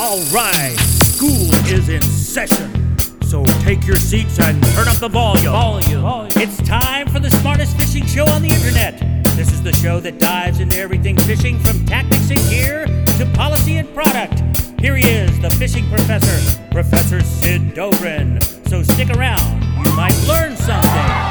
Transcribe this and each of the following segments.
All right, school is in session. So take your seats and turn up the volume. volume. It's time for the smartest fishing show on the internet. This is the show that dives into everything fishing from tactics and gear to policy and product. Here he is, the fishing professor, Professor Sid Dobrin. So stick around, you might learn something.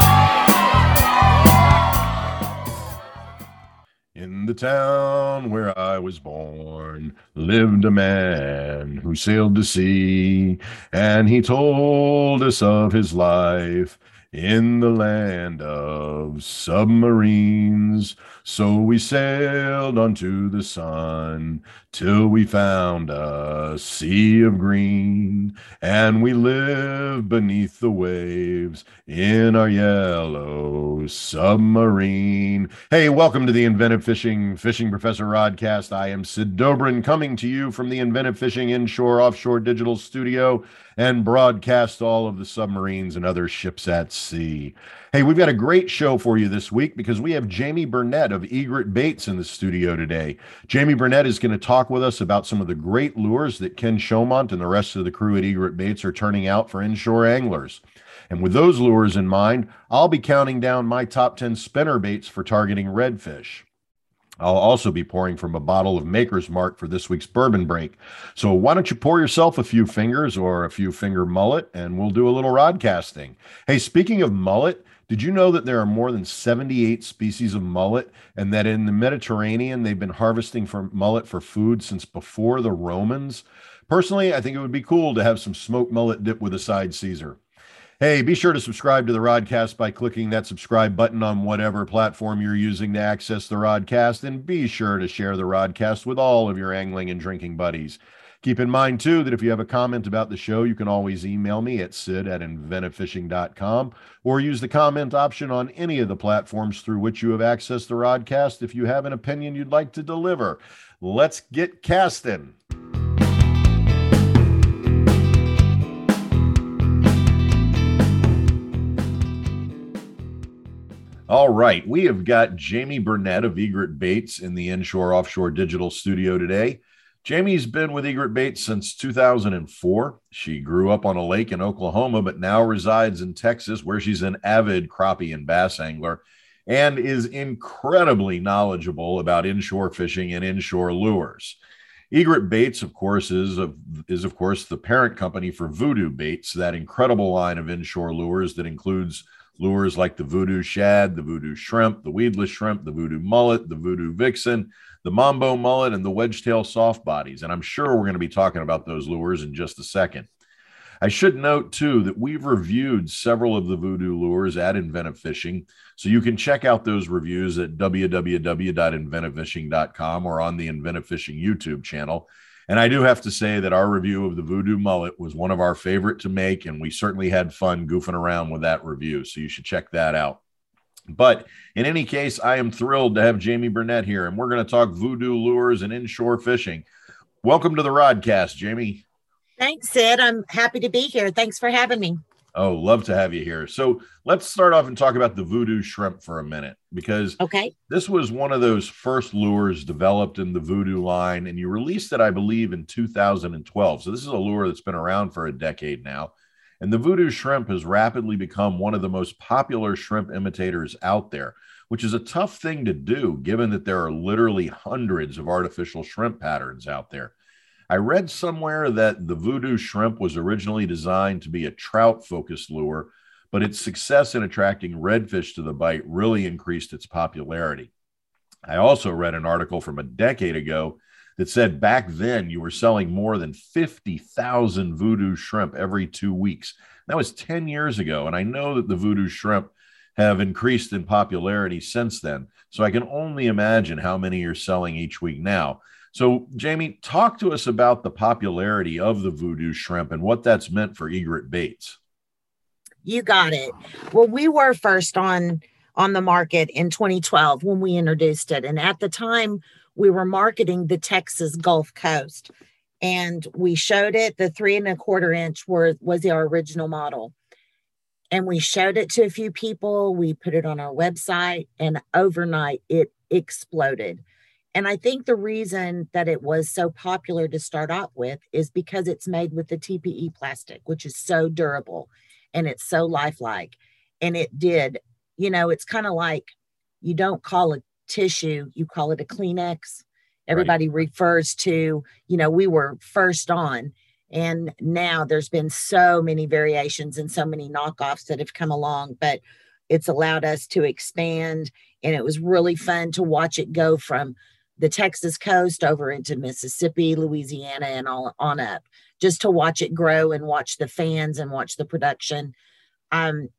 The town where I was born lived a man who sailed the sea, and he told us of his life in the land of submarines. So we sailed unto the sun till we found a sea of green, and we lived beneath the waves in our yellow submarine. Hey, welcome to the Inventive Fishing Fishing Professor Rodcast. I am Sid Dobrin coming to you from the Inventive Fishing Inshore Offshore Digital Studio and broadcast all of the submarines and other ships at sea. Hey, we've got a great show for you this week because we have Jamie Burnett of Egret Baits in the studio today. Jamie Burnett is going to talk with us about some of the great lures that Ken Chaumont and the rest of the crew at Egret Baits are turning out for inshore anglers. And with those lures in mind, I'll be counting down my top 10 spinner baits for targeting redfish. I'll also be pouring from a bottle of Maker's Mark for this week's bourbon break. So why don't you pour yourself a few fingers or a few finger mullet and we'll do a little rod casting. Hey, speaking of mullet, did you know that there are more than 78 species of mullet and that in the Mediterranean they've been harvesting for mullet for food since before the Romans? Personally, I think it would be cool to have some smoked mullet dip with a side Caesar. Hey, be sure to subscribe to the Rodcast by clicking that subscribe button on whatever platform you're using to access the Rodcast, and be sure to share the Rodcast with all of your angling and drinking buddies. Keep in mind, too, that if you have a comment about the show, you can always email me at sid at inventivefishing.com or use the comment option on any of the platforms through which you have accessed the Rodcast if you have an opinion you'd like to deliver. Let's get casting. All right, we have got Jamie Burnett of Egret Baits in the Inshore Offshore Digital Studio today. Jamie's been with Egret Baits since 2004. She grew up on a lake in Oklahoma, but now resides in Texas, where she's an avid crappie and bass angler and is incredibly knowledgeable about inshore fishing and inshore lures. Egret Baits, of course, is of, is of course the parent company for Voodoo Baits, that incredible line of inshore lures that includes lures like the Voodoo Shad, the Voodoo Shrimp, the Weedless Shrimp, the Voodoo Mullet, the Voodoo Vixen, the Mambo Mullet, and the Wedgetail Soft Bodies. And I'm sure we're going to be talking about those lures in just a second. I should note too that we've reviewed several of the voodoo lures at Inventive Fishing. So you can check out those reviews at www.inventivefishing.com or on the Inventive Fishing YouTube channel. And I do have to say that our review of the Voodoo Mullet was one of our favorite to make, and we certainly had fun goofing around with that review. So you should check that out. But in any case, I am thrilled to have Jamie Burnett here, and we're going to talk voodoo lures and inshore fishing. Welcome to the Rodcast, Jamie. Thanks, Sid. I'm happy to be here. Thanks for having me. Oh, love to have you here. So let's start off and talk about the voodoo shrimp for a minute because okay, this was one of those first lures developed in the voodoo line, and you released it, I believe, in 2012. So this is a lure that's been around for a decade now. And the voodoo shrimp has rapidly become one of the most popular shrimp imitators out there, which is a tough thing to do given that there are literally hundreds of artificial shrimp patterns out there. I read somewhere that the voodoo shrimp was originally designed to be a trout focused lure, but its success in attracting redfish to the bite really increased its popularity. I also read an article from a decade ago that said back then you were selling more than 50,000 voodoo shrimp every two weeks. That was 10 years ago. And I know that the voodoo shrimp have increased in popularity since then. So I can only imagine how many you're selling each week now. So, Jamie, talk to us about the popularity of the voodoo shrimp and what that's meant for egret baits. You got it. Well, we were first on on the market in 2012 when we introduced it, and at the time we were marketing the Texas Gulf Coast, and we showed it. The three and a quarter inch were was our original model, and we showed it to a few people. We put it on our website, and overnight it exploded And I think the reason that it was so popular to start out with is because it's made with the TPE plastic, which is so durable and it's so lifelike. And it did, you know, it's kind of like you don't call a tissue, you call it a Kleenex. Everybody right. refers to, you know, we were first on. And now there's been so many variations and so many knockoffs that have come along, but it's allowed us to expand. And it was really fun to watch it go from the Texas coast over into Mississippi, Louisiana, and all on up, just to watch it grow and watch the fans and watch the production. Um,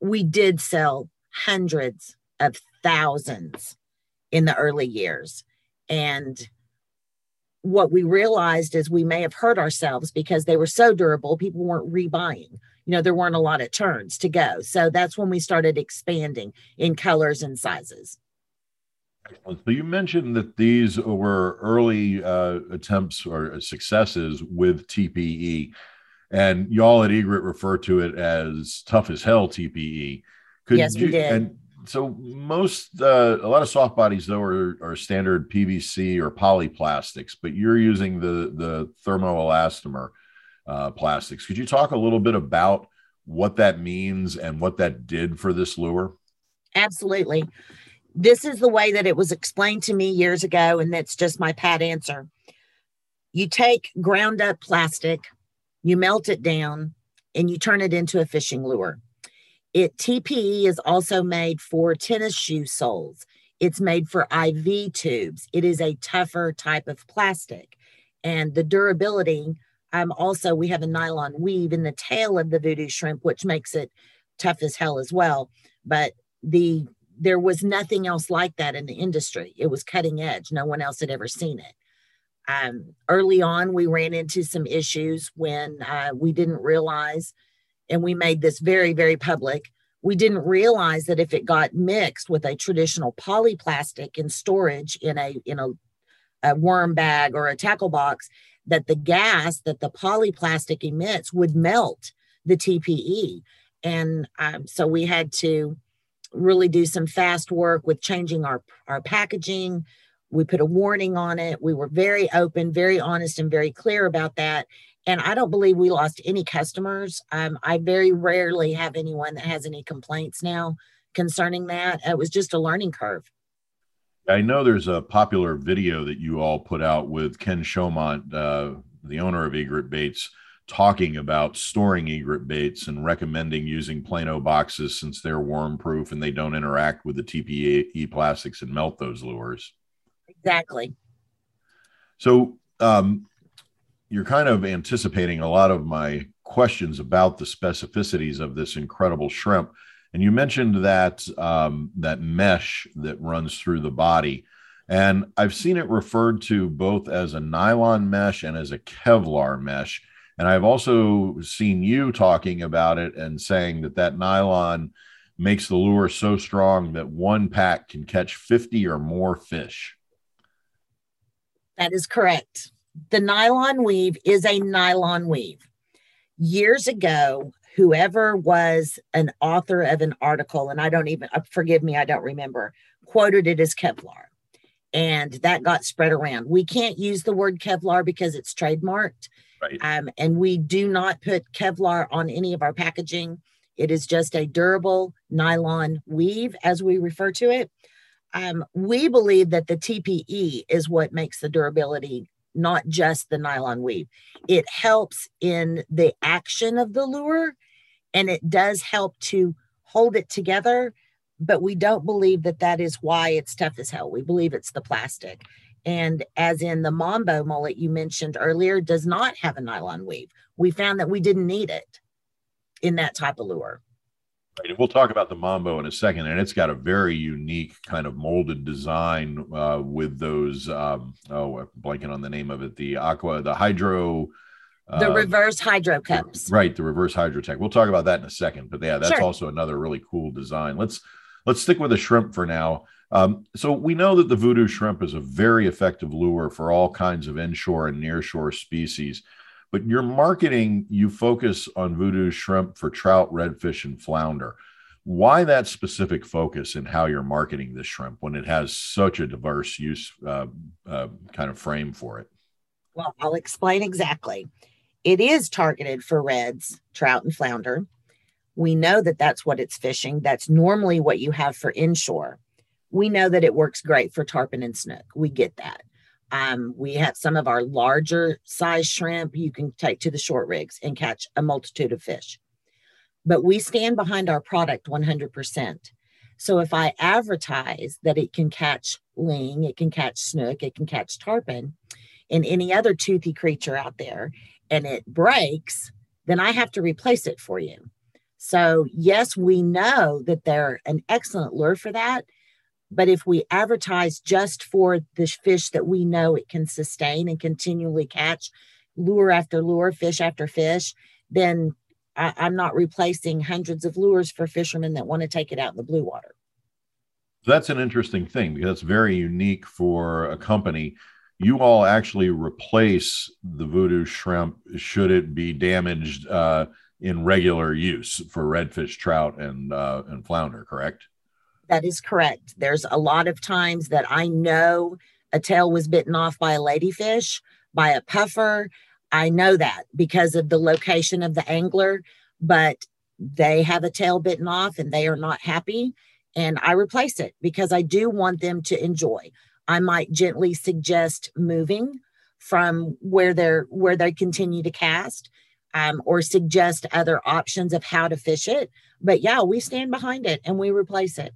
we did sell hundreds of thousands in the early years. And what we realized is we may have hurt ourselves because they were so durable, people weren't rebuying. You know, there weren't a lot of turns to go. So that's when we started expanding in colors and sizes. Excellent. So you mentioned that these were early uh, attempts or successes with TPE, and y'all at Egret refer to it as tough as hell TPE. Could yes, you, we did. And so most, uh, a lot of soft bodies though are, are standard PVC or polyplastics, but you're using the the thermoelastomer uh, plastics. Could you talk a little bit about what that means and what that did for this lure? Absolutely this is the way that it was explained to me years ago, and that's just my pat answer. You take ground up plastic, you melt it down, and you turn it into a fishing lure. It TPE is also made for tennis shoe soles. It's made for IV tubes. It is a tougher type of plastic. And the durability, um, also, we have a nylon weave in the tail of the voodoo shrimp, which makes it tough as hell as well. But the there was nothing else like that in the industry. It was cutting edge. No one else had ever seen it. Um, early on, we ran into some issues when uh, we didn't realize, and we made this very, very public. We didn't realize that if it got mixed with a traditional polyplastic in storage in a in a, a worm bag or a tackle box, that the gas that the polyplastic emits would melt the TPE. And um, so we had to really do some fast work with changing our, our packaging. We put a warning on it. We were very open, very honest, and very clear about that. And I don't believe we lost any customers. Um, I very rarely have anyone that has any complaints now concerning that. It was just a learning curve. I know there's a popular video that you all put out with Ken Chaumont, uh, the owner of Egret Baits, talking about storing egret baits and recommending using Plano boxes since they're worm proof and they don't interact with the TPE plastics and melt those lures. Exactly. So um, you're kind of anticipating a lot of my questions about the specificities of this incredible shrimp. And you mentioned that um, that mesh that runs through the body. And I've seen it referred to both as a nylon mesh and as a Kevlar mesh. And I've also seen you talking about it and saying that that nylon makes the lure so strong that one pack can catch 50 or more fish. That is correct. The nylon weave is a nylon weave. Years ago, whoever was an author of an article, and I don't even, uh, forgive me, I don't remember, quoted it as Kevlar. And that got spread around. We can't use the word Kevlar because it's trademarked Right. Um, and we do not put Kevlar on any of our packaging. It is just a durable nylon weave, as we refer to it. Um, we believe that the TPE is what makes the durability, not just the nylon weave. It helps in the action of the lure and it does help to hold it together. But we don't believe that that is why it's tough as hell. We believe it's the plastic and as in the Mambo mullet you mentioned earlier, does not have a nylon weave. We found that we didn't need it in that type of lure. Right. We'll talk about the Mambo in a second, and it's got a very unique kind of molded design uh, with those. Um, oh, I'm blanking on the name of it. The aqua, the hydro. Uh, the reverse hydro cups. Right, the reverse hydrotech. We'll talk about that in a second. But yeah, that's sure. also another really cool design. Let's let's stick with the shrimp for now. Um, so we know that the voodoo shrimp is a very effective lure for all kinds of inshore and nearshore species. But your marketing, you focus on voodoo shrimp for trout, redfish, and flounder. Why that specific focus in how you're marketing this shrimp when it has such a diverse use uh, uh, kind of frame for it? Well, I'll explain exactly. It is targeted for reds, trout, and flounder. We know that that's what it's fishing. That's normally what you have for inshore. We know that it works great for tarpon and snook. We get that. Um, we have some of our larger size shrimp you can take to the short rigs and catch a multitude of fish. But we stand behind our product 100%. So if I advertise that it can catch ling, it can catch snook, it can catch tarpon, and any other toothy creature out there, and it breaks, then I have to replace it for you. So, yes, we know that they're an excellent lure for that. But if we advertise just for the fish that we know it can sustain and continually catch lure after lure, fish after fish, then I, am not replacing hundreds of lures for fishermen that want to take it out in the blue water. That's an interesting thing because it's very unique for a company. You all actually replace the voodoo shrimp should it be damaged uh, in regular use for redfish, trout, and uh, and flounder. Correct? That is correct. There's a lot of times that I know a tail was bitten off by a ladyfish, by a puffer. I know that because of the location of the angler, but they have a tail bitten off and they are not happy. And I replace it because I do want them to enjoy. I might gently suggest moving from where they're where they continue to cast um, or suggest other options of how to fish it. But yeah, we stand behind it and we replace it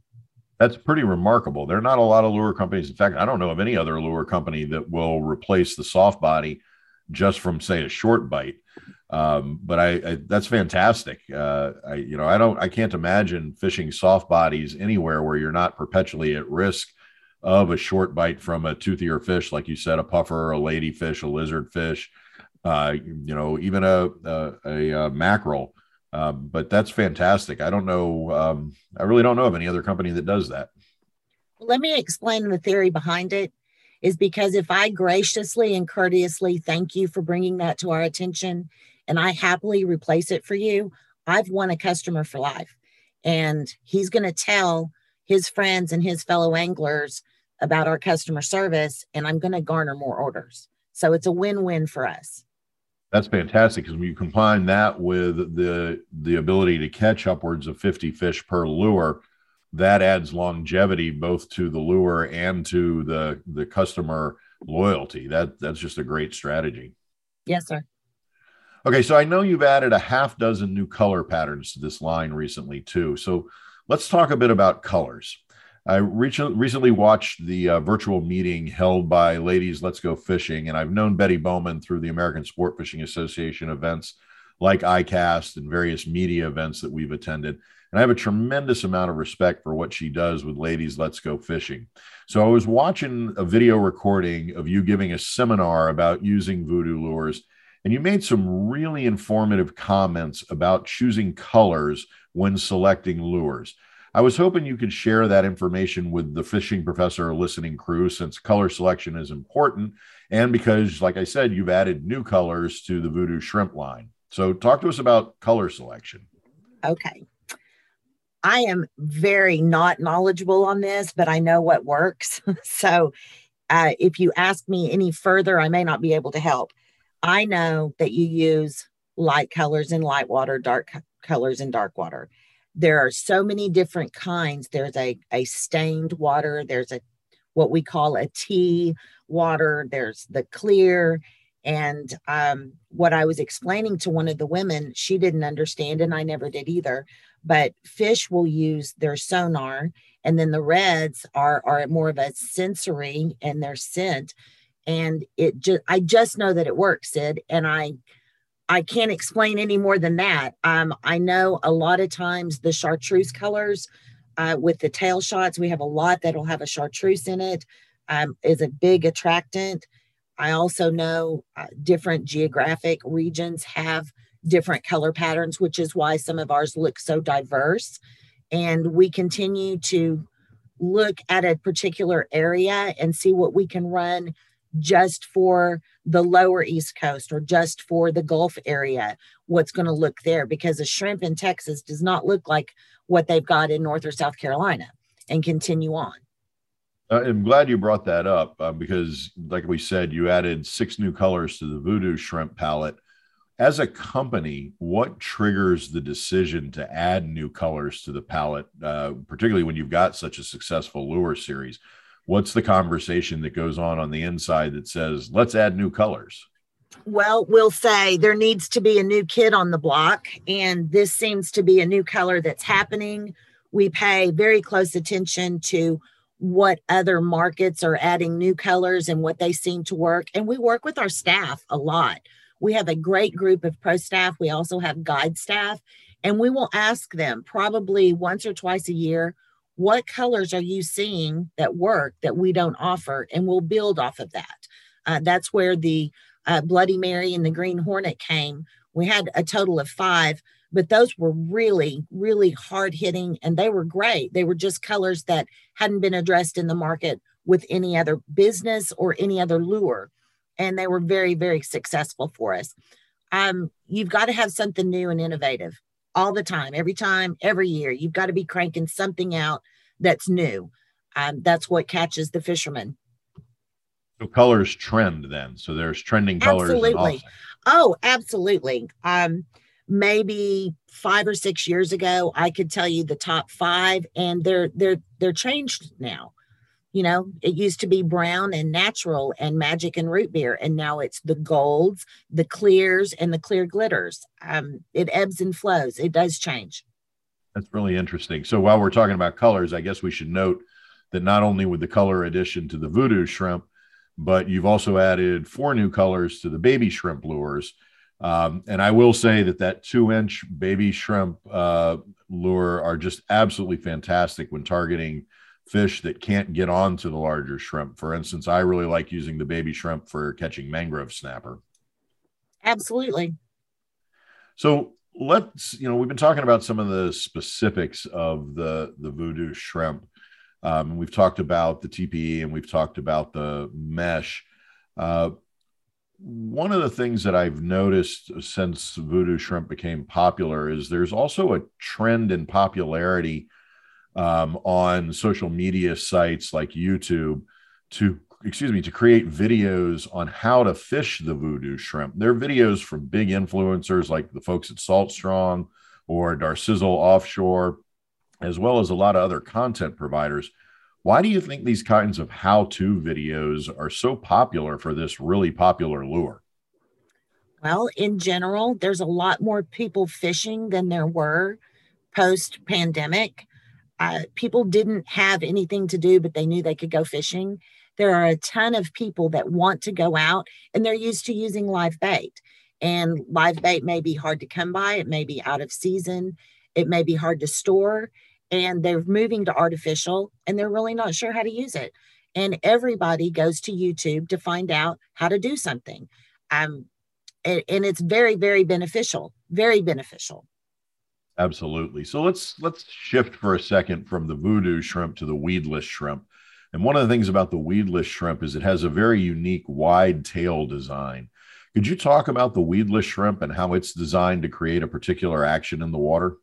that's pretty remarkable. There are not a lot of lure companies. In fact, I don't know of any other lure company that will replace the soft body just from say a short bite. Um, but I, I, that's fantastic. Uh, I you know I don't I can't imagine fishing soft bodies anywhere where you're not perpetually at risk of a short bite from a toothier fish, like you said, a puffer, a ladyfish, a lizard fish, uh, you know, even a a, a, a mackerel. Um, but that's fantastic. I don't know. Um, I really don't know of any other company that does that. Let me explain the theory behind it. Is because if I graciously and courteously thank you for bringing that to our attention and I happily replace it for you, I've won a customer for life. And he's going to tell his friends and his fellow anglers about our customer service, and I'm going to garner more orders. So it's a win win for us. That's fantastic because when you combine that with the the ability to catch upwards of 50 fish per lure, that adds longevity both to the lure and to the the customer loyalty. That that's just a great strategy. Yes, sir. Okay, so I know you've added a half dozen new color patterns to this line recently too. So let's talk a bit about colors. I recently watched the uh, virtual meeting held by Ladies Let's Go Fishing, and I've known Betty Bomar through the American Sport Fishing Association events like ICAST and various media events that we've attended. And I have a tremendous amount of respect for what she does with Ladies Let's Go Fishing. So I was watching a video recording of you giving a seminar about using voodoo lures, and you made some really informative comments about choosing colors when selecting lures. I was hoping you could share that information with the fishing professor or listening crew since color selection is important. And because, like I said, you've added new colors to the Voodoo shrimp line. So, talk to us about color selection. Okay. I am very not knowledgeable on this, but I know what works. so, uh, if you ask me any further, I may not be able to help. I know that you use light colors in light water, dark colors in dark water there are so many different kinds. There's a, a stained water there's a what we call a tea water there's the clear. And um, what i was explaining to one of the women she didn't understand and i never did either but fish will use their sonar and then the reds are are more of a sensory and their scent. And it just i just know that it works sid and i I can't explain any more than that. Um, I know a lot of times the chartreuse colors uh, with the tail shots, we have a lot that'll have a chartreuse in it. Um, is a big attractant. I also know uh, different geographic regions have different color patterns, which is why some of ours look so diverse. And we continue to look at a particular area and see what we can run just for the lower East Coast or just for the Gulf area, what's going to look there because a shrimp in Texas does not look like what they've got in North or South Carolina and continue on. Uh, I'm glad you brought that up uh, because, like we said, you added six new colors to the Voodoo shrimp palette. As a company, what triggers the decision to add new colors to the palette, uh, particularly when you've got such a successful lure series? What's the conversation that goes on on the inside that says let's add new colors well we'll say there needs to be a new kid on the block and this seems to be a new color that's happening. We pay very close attention to what other markets are adding new colors and what they seem to work and we work with our staff a lot. We have a great group of pro staff. We also have guide staff and we will ask them probably once or twice a year what colors are you seeing that work that we don't offer and we'll build off of that. Uh, that's where the uh, bloody mary and the green hornet came. We had a total of five but those were really really hard hitting and they were great. They were just colors that hadn't been addressed in the market with any other business or any other lure and they were very very successful for us. Um, you've got to have something new and innovative all the time, every time, every year. You've got to be cranking something out that's new. Um, that's what catches the fishermen. So colors trend then. So there's trending colors. Absolutely. Oh, absolutely. Um, maybe five or six years ago, I could tell you the top five, and they're they're they're changed now. You know, it used to be brown and natural and magic and root beer, and now it's the golds, the clears, and the clear glitters. Um, it ebbs and flows. It does change. That's really interesting. So while we're talking about colors, I guess we should note that not only with the color addition to the voodoo shrimp, but you've also added four new colors to the baby shrimp lures. Um, and I will say that that two inch baby shrimp uh, lure are just absolutely fantastic when targeting fish that can't get onto the larger shrimp. For instance, I really like using the baby shrimp for catching mangrove snapper. Absolutely. So let's, you know, we've been talking about some of the specifics of the the voodoo shrimp. Um, we've talked about the TPE and we've talked about the mesh. Uh, one of the things that I've noticed since voodoo shrimp became popular is there's also a trend in popularity um, on social media sites like YouTube to excuse me to create videos on how to fish the voodoo shrimp. They're videos from big influencers like the folks at Salt Strong or Darcizzle Offshore, as well as a lot of other content providers. Why do you think these kinds of how-to videos are so popular for this really popular lure? Well, in general, there's a lot more people fishing than there were post pandemic uh, people didn't have anything to do, but they knew they could go fishing. There are a ton of people that want to go out and they're used to using live bait. And live bait may be hard to come by, it may be out of season, it may be hard to store, and they're moving to artificial and they're really not sure how to use it. And everybody goes to YouTube to find out how to do something. Um, and, and it's very, very beneficial, very beneficial. Absolutely. So let's let's shift for a second from the voodoo shrimp to the weedless shrimp. And one of the things about the weedless shrimp is it has a very unique wide tail design. Could you talk about the weedless shrimp and how it's designed to create a particular action in the water?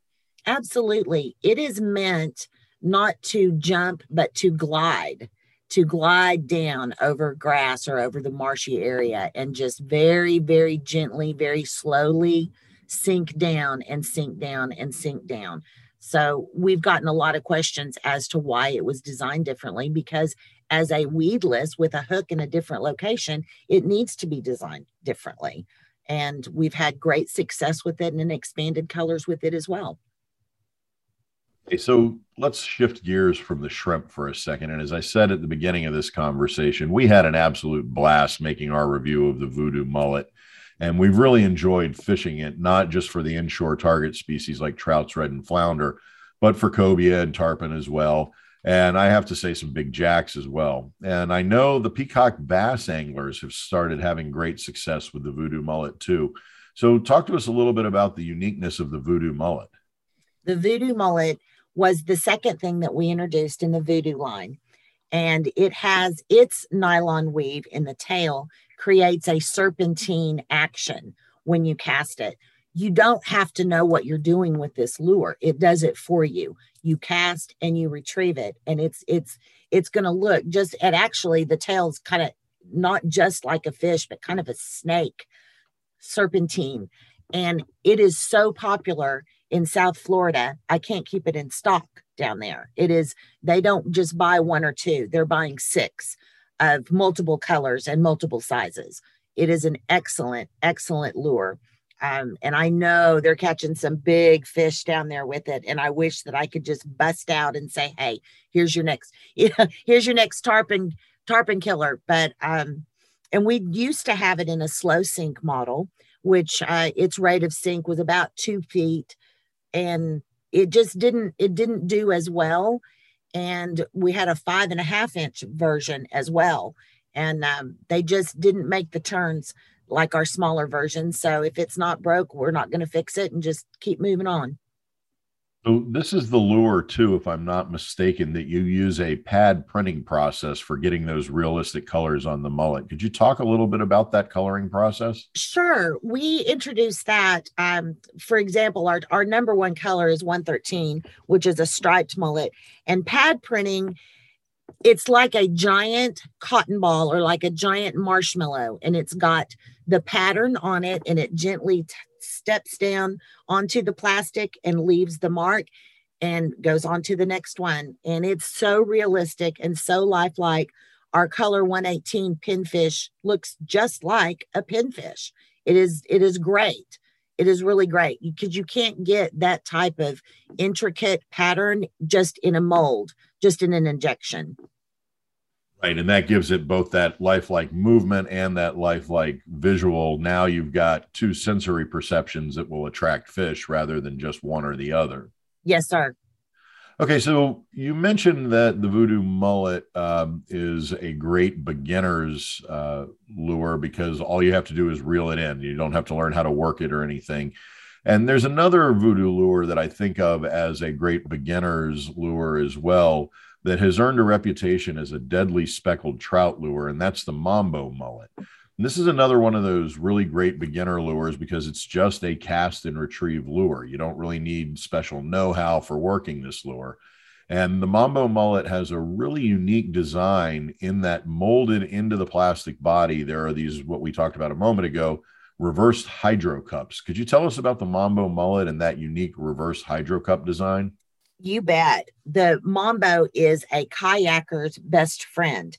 Absolutely. It is meant not to jump, but to glide, to glide down over grass or over the marshy area and just very, very gently, very slowly sink down and sink down and sink down. So we've gotten a lot of questions as to why it was designed differently because as a weedless with a hook in a different location, it needs to be designed differently. And we've had great success with it and expanded colors with it as well. Okay, so let's shift gears from the shrimp for a second. And as I said at the beginning of this conversation, we had an absolute blast making our review of the voodoo mullet. And we've really enjoyed fishing it, not just for the inshore target species like trouts, red, and flounder, but for cobia and tarpon as well. And I have to say, some big jacks as well. And I know the peacock bass anglers have started having great success with the voodoo mullet too. So, talk to us a little bit about the uniqueness of the voodoo mullet. The voodoo mullet was the second thing that we introduced in the voodoo line. and it has its nylon weave in the tail creates a serpentine action when you cast it. You don't have to know what you're doing with this lure. It does it for you. You cast and you retrieve it and it's it's it's going to look just at actually the tail's kind of not just like a fish but kind of a snake serpentine and it is so popular in South Florida. I can't keep it in stock down there. It is they don't just buy one or two. They're buying six of multiple colors and multiple sizes. It is an excellent, excellent lure. Um, and I know they're catching some big fish down there with it. And I wish that I could just bust out and say, "Hey, here's your next, here's your next tarpon tarpon killer." But um, and we used to have it in a slow sink model, which uh, its rate of sink was about two feet, and it just didn't it didn't do as well and we had a five and a half inch version as well. And um, they just didn't make the turns like our smaller version so if it's not broke we're not going to fix it and just keep moving on so this is the lure too, if I'm not mistaken, that you use a pad printing process for getting those realistic colors on the mullet. Could you talk a little bit about that coloring process? Sure. We introduced that. Um, for example, our, our number one color is 113, which is a striped mullet. And pad printing, it's like a giant cotton ball or like a giant marshmallow, and it's got the pattern on it and it gently t- steps down onto the plastic and leaves the mark and goes on to the next one. And it's so realistic and so lifelike. Our color 118 pinfish looks just like a pinfish. It is it is great. It is really great because you can't get that type of intricate pattern just in a mold, just in an injection. Right. And that gives it both that lifelike movement and that lifelike visual. Now you've got two sensory perceptions that will attract fish rather than just one or the other. Yes, sir. Okay. So you mentioned that the voodoo mullet um, is a great beginner's uh, lure because all you have to do is reel it in. You don't have to learn how to work it or anything. And there's another voodoo lure that I think of as a great beginner's lure as well that has earned a reputation as a deadly speckled trout lure, and that's the Mambo mullet. And this is another one of those really great beginner lures because it's just a cast and retrieve lure. You don't really need special know how for working this lure. And the Mambo mullet has a really unique design in that molded into the plastic body, there are these, what we talked about a moment ago, reversed hydro cups. Could you tell us about the Mambo mullet and that unique reverse hydro cup design? You bet. The Mambo is a kayaker's best friend.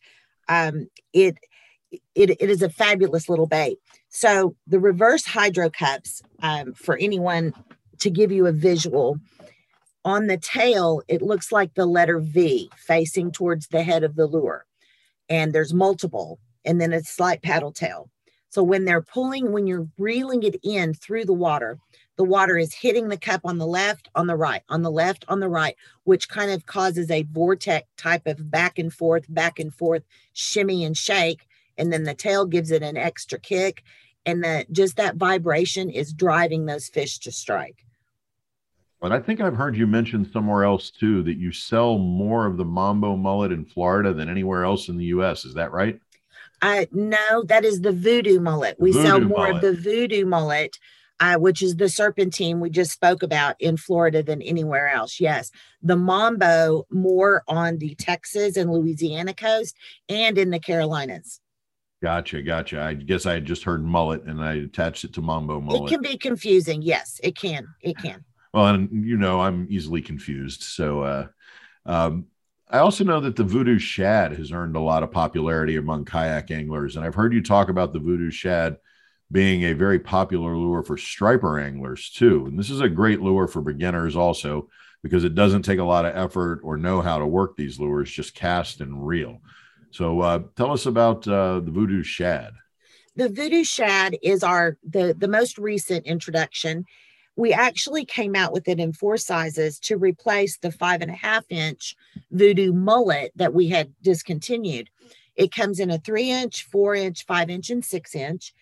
Um, it, it, it is a fabulous little bait. So the reverse hydro cups, um, for anyone to give you a visual, on the tail, it looks like the letter V facing towards the head of the lure. And there's multiple, and then a slight paddle tail. So when they're pulling, when you're reeling it in through the water, the water is hitting the cup on the left, on the right, on the left, on the right, which kind of causes a vortex type of back and forth, back and forth, shimmy and shake. And then the tail gives it an extra kick. And that just that vibration is driving those fish to strike. But I think I've heard you mention somewhere else too that you sell more of the Mambo mullet in Florida than anywhere else in the US. Is that right? Uh, no, that is the voodoo mullet. We voodoo sell more mullet. of the voodoo mullet uh, which is the serpentine we just spoke about in Florida than anywhere else. Yes, the mambo more on the Texas and Louisiana coast and in the Carolinas. Gotcha, gotcha. I guess I had just heard mullet and I attached it to mambo mullet. It can be confusing. Yes, it can. It can. Well, and you know, I'm easily confused. So, uh, um, I also know that the voodoo shad has earned a lot of popularity among kayak anglers, and I've heard you talk about the voodoo shad being a very popular lure for striper anglers too. And this is a great lure for beginners also because it doesn't take a lot of effort or know how to work these lures, just cast and reel. So uh, tell us about uh, the Voodoo Shad. The Voodoo Shad is our the the most recent introduction. We actually came out with it in four sizes to replace the five and a half inch Voodoo mullet that we had discontinued. It comes in a three inch, four inch, five inch, and six inch.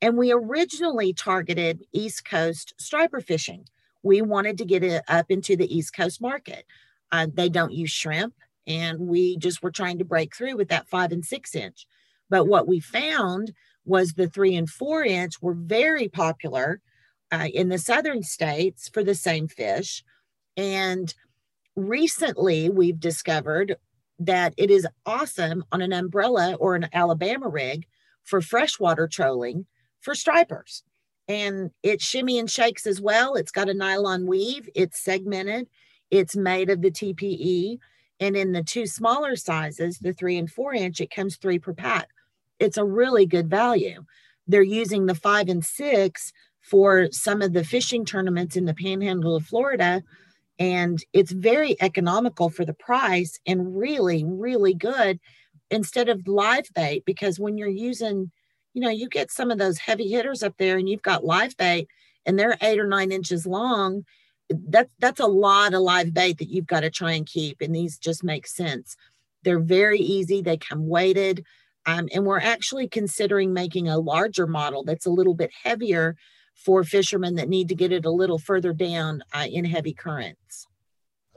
And we originally targeted East Coast striper fishing. We wanted to get it up into the East Coast market. Uh, they don't use shrimp And we just were trying to break through with that five and six inch. But what we found was the three and four inch were very popular uh, in the southern states for the same fish. And recently we've discovered that it is awesome on an umbrella or an Alabama rig for freshwater trolling for stripers. And it shimmy and shakes as well. It's got a nylon weave, it's segmented, it's made of the TPE. And in the two smaller sizes, the three and four inch, it comes three per pack. It's a really good value. They're using the five and six for some of the fishing tournaments in the panhandle of Florida. And it's very economical for the price and really, really good instead of live bait. Because when you're using, you know, you get some of those heavy hitters up there and you've got live bait and they're eight or nine inches long. That, that's a lot of live bait that you've got to try and keep. And these just make sense. They're very easy, they come weighted. Um, and we're actually considering making a larger model that's a little bit heavier for fishermen that need to get it a little further down uh, in heavy currents.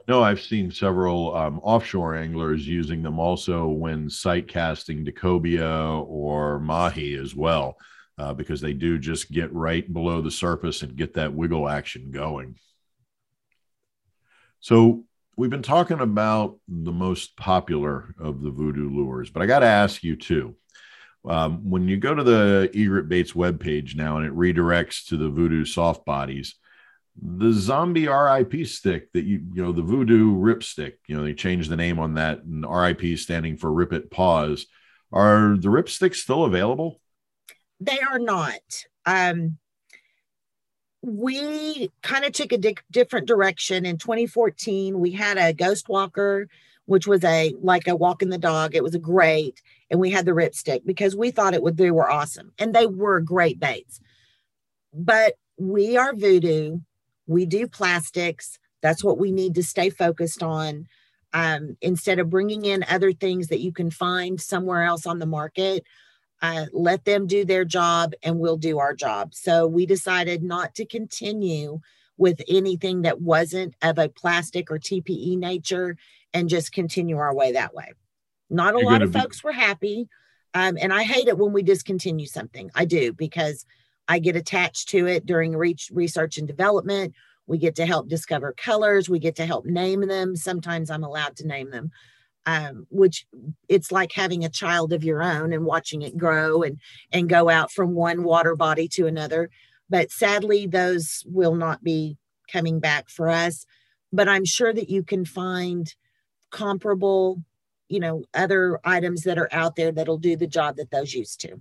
No, I've seen several um, offshore anglers using them also when sight casting to cobia or mahi as well, uh, because they do just get right below the surface and get that wiggle action going. So we've been talking about the most popular of the voodoo lures, but I got to ask you too. Um, when you go to the Egret Baits webpage now and it redirects to the Voodoo soft bodies, the zombie RIP stick that you, you know, the Voodoo rip stick, you know, they changed the name on that and RIP standing for Rip It Pause. Are the rip sticks still available? They are not. Um, we kind of took a di- different direction in 2014. We had a Ghost Walker which was a like a walk in the dog. It was a great, and we had the ripstick because we thought it would they were awesome and they were great baits. But we are voodoo. We do plastics. That's what we need to stay focused on. Um, instead of bringing in other things that you can find somewhere else on the market, uh, let them do their job and we'll do our job. So we decided not to continue with anything that wasn't of a plastic or TPE nature and just continue our way that way. Not a You're lot of be- folks were happy. Um, and I hate it when we discontinue something. I do because I get attached to it during research and development. We get to help discover colors. We get to help name them. Sometimes I'm allowed to name them, um, which it's like having a child of your own and watching it grow and and go out from one water body to another. But sadly, those will not be coming back for us. But I'm sure that you can find comparable, you know, other items that are out there that'll do the job that those used to.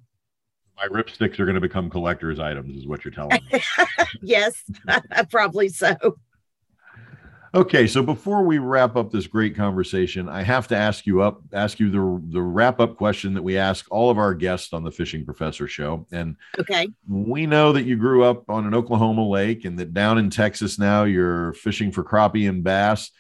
My ripsticks are going to become collector's items, is what you're telling me. yes, probably so. Okay, so before we wrap up this great conversation, I have to ask you up ask you the the wrap up question that we ask all of our guests on the Fishing Professor show. And okay, we know that you grew up on an Oklahoma lake and that down in Texas now you're fishing for crappie and bass.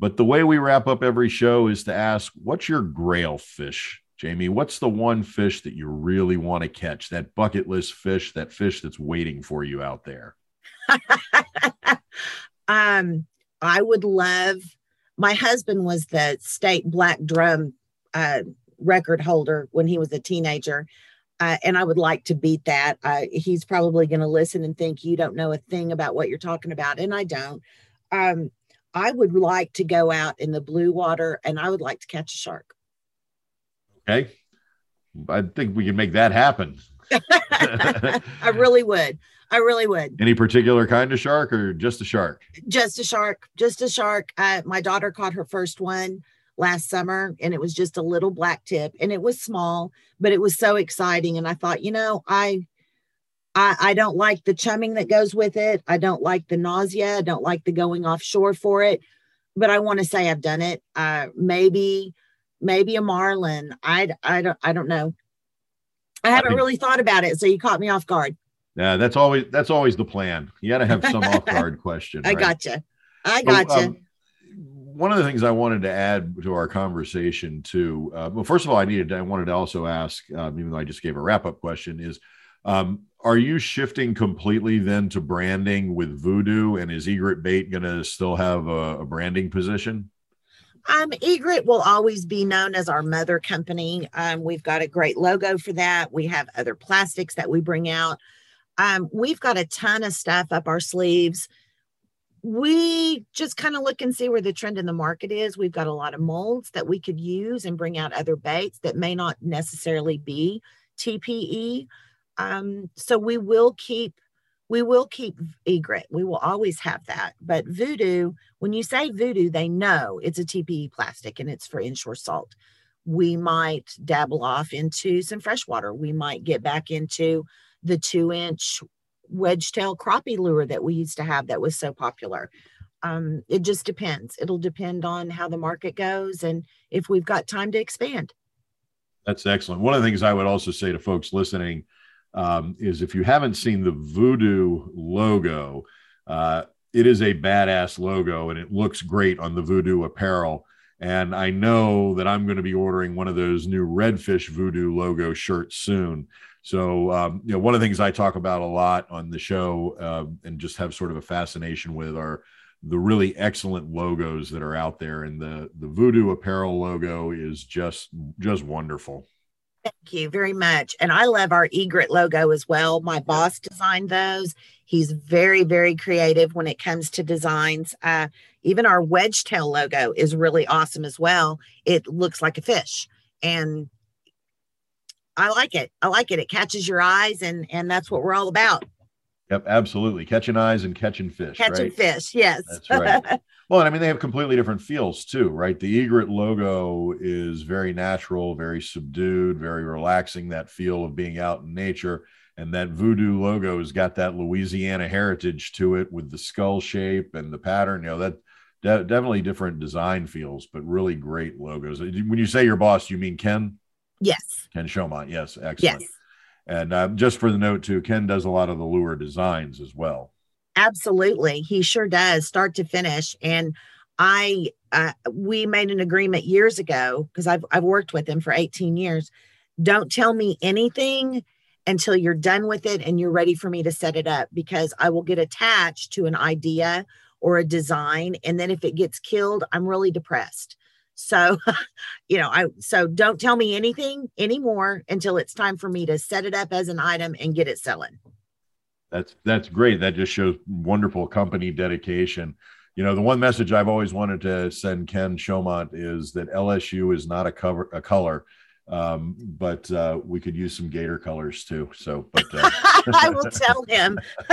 But the way we wrap up every show is to ask, what's your grail fish, Jamie? What's the one fish that you really want to catch? That bucket list fish, that fish that's waiting for you out there. um, I would love. My husband was the state black drum uh, record holder when he was a teenager. Uh, and I would like to beat that. Uh, he's probably going to listen and think you don't know a thing about what you're talking about, and I don't. Um, I would like to go out in the blue water and I would like to catch a shark. Okay. I think we can make that happen. I really would. I really would. Any particular kind of shark or just a shark? Just a shark. Just a shark. Uh, my daughter caught her first one last summer and it was just a little black tip and it was small, but it was so exciting. And I thought, you know, I I, I don't like the chumming that goes with it. I don't like the nausea. I don't like the going offshore for it. But I want to say I've done it. Uh, maybe, maybe a marlin. I, I don't, I don't know. I haven't I really thought about it, so you caught me off guard. Yeah, that's always that's always the plan. You got to have some off guard question. Right? I gotcha. I gotcha. So, um, one of the things I wanted to add to our conversation too. Uh, well, first of all, I needed I wanted to also ask, um, even though I just gave a wrap up question, is um, are you shifting completely then to branding with Voodoo? And is Egret Bait going to still have a, a, branding position? Um, Egret will always be known as our mother company. Um, we've got a great logo for that. We have other plastics that we bring out. Um, we've got a ton of stuff up our sleeves. We just kind of look and see where the trend in the market is. We've got a lot of molds that we could use and bring out other baits that may not necessarily be TPE. Um, so we will keep we will keep egret. We will always have that. But voodoo, when you say voodoo, they know it's a TPE plastic and it's for inshore salt. We might dabble off into some freshwater. We might get back into the two inch wedge tail crappie lure that we used to have that was so popular. Um, it just depends. It'll depend on how the market goes and if we've got time to expand. That's excellent. One of the things I would also say to folks listening um, is if you haven't seen the Voodoo logo, uh, it is a badass logo and it looks great on the Voodoo apparel. And I know that I'm going to be ordering one of those new Redfish Voodoo logo shirts soon. So, um, you know, one of the things I talk about a lot on the show uh, and just have sort of a fascination with are the really excellent logos that are out there. And the the Voodoo apparel logo is just just wonderful. Thank you very much. And I love our egret logo as well. My boss designed those. He's very, very creative when it comes to designs. Uh, even our wedge tail logo is really awesome as well. It looks like a fish. And I like it. I like it. It catches your eyes, and and that's what we're all about. Yep, absolutely. Catching eyes and catching fish. Catching right? fish, yes. That's right. well, I mean, they have completely different feels too, right? The egret logo is very natural, very subdued, very relaxing. That feel of being out in nature, and that voodoo logo has got that Louisiana heritage to it with the skull shape and the pattern. You know that. De- definitely different design feels, but really great logos. When you say your boss, you mean Ken? Yes. Ken Chaumont. Yes. Excellent. Yes. And uh, just for the note, too, Ken does a lot of the lure designs as well. Absolutely. He sure does, start to finish. And I, uh, we made an agreement years ago because I've, I've worked with him for 18 years. Don't tell me anything until you're done with it and you're ready for me to set it up because I will get attached to an idea or a design. And then if it gets killed, I'm really depressed. So, you know, I so don't tell me anything anymore until it's time for me to set it up as an item and get it selling. That's that's great. That just shows wonderful company dedication. You know, the one message I've always wanted to send Ken Chaumont is that LSU is not a cover a color, um, but uh, we could use some Gator colors too. So, but uh... I will tell him.